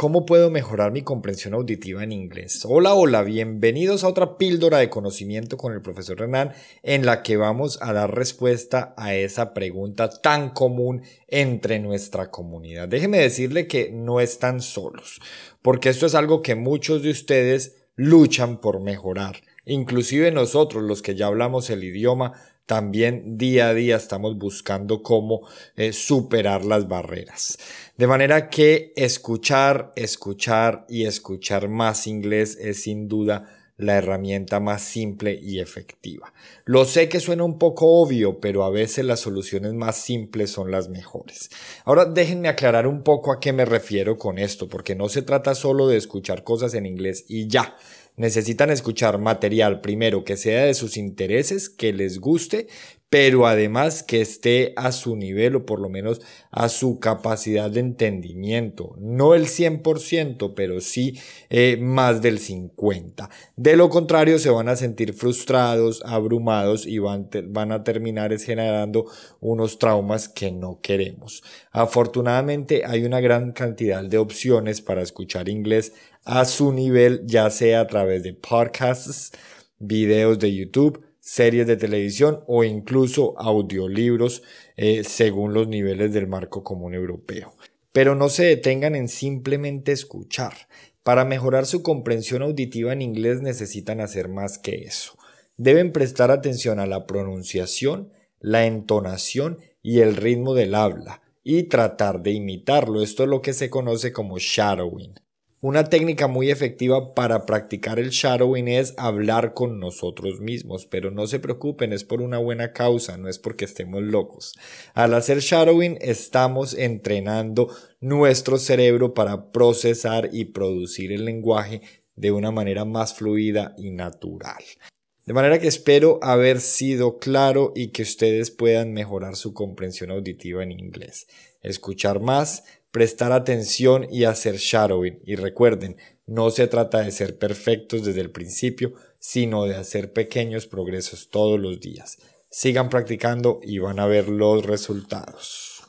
¿Cómo puedo mejorar mi comprensión auditiva en inglés? Hola, hola, bienvenidos a otra píldora de conocimiento con el profesor Renan en la que vamos a dar respuesta a esa pregunta tan común entre nuestra comunidad. Déjeme decirle que no están solos, porque esto es algo que muchos de ustedes luchan por mejorar. Inclusive nosotros, los que ya hablamos el idioma, también día a día estamos buscando cómo eh, superar las barreras. De manera que escuchar, escuchar y escuchar más inglés es sin duda la herramienta más simple y efectiva. Lo sé que suena un poco obvio, pero a veces las soluciones más simples son las mejores. Ahora déjenme aclarar un poco a qué me refiero con esto, porque no se trata solo de escuchar cosas en inglés y ya necesitan escuchar material primero que sea de sus intereses, que les guste, pero además que esté a su nivel o por lo menos a su capacidad de entendimiento. No el 100%, pero sí eh, más del 50%. De lo contrario, se van a sentir frustrados, abrumados y van, van a terminar generando unos traumas que no queremos. Afortunadamente, hay una gran cantidad de opciones para escuchar inglés a su nivel, ya sea a través de podcasts, videos de YouTube, series de televisión o incluso audiolibros eh, según los niveles del marco común europeo. Pero no se detengan en simplemente escuchar. Para mejorar su comprensión auditiva en inglés necesitan hacer más que eso. Deben prestar atención a la pronunciación, la entonación y el ritmo del habla y tratar de imitarlo. Esto es lo que se conoce como shadowing. Una técnica muy efectiva para practicar el shadowing es hablar con nosotros mismos, pero no se preocupen, es por una buena causa, no es porque estemos locos. Al hacer shadowing estamos entrenando nuestro cerebro para procesar y producir el lenguaje de una manera más fluida y natural. De manera que espero haber sido claro y que ustedes puedan mejorar su comprensión auditiva en inglés. Escuchar más, prestar atención y hacer shadowing. Y recuerden, no se trata de ser perfectos desde el principio, sino de hacer pequeños progresos todos los días. Sigan practicando y van a ver los resultados.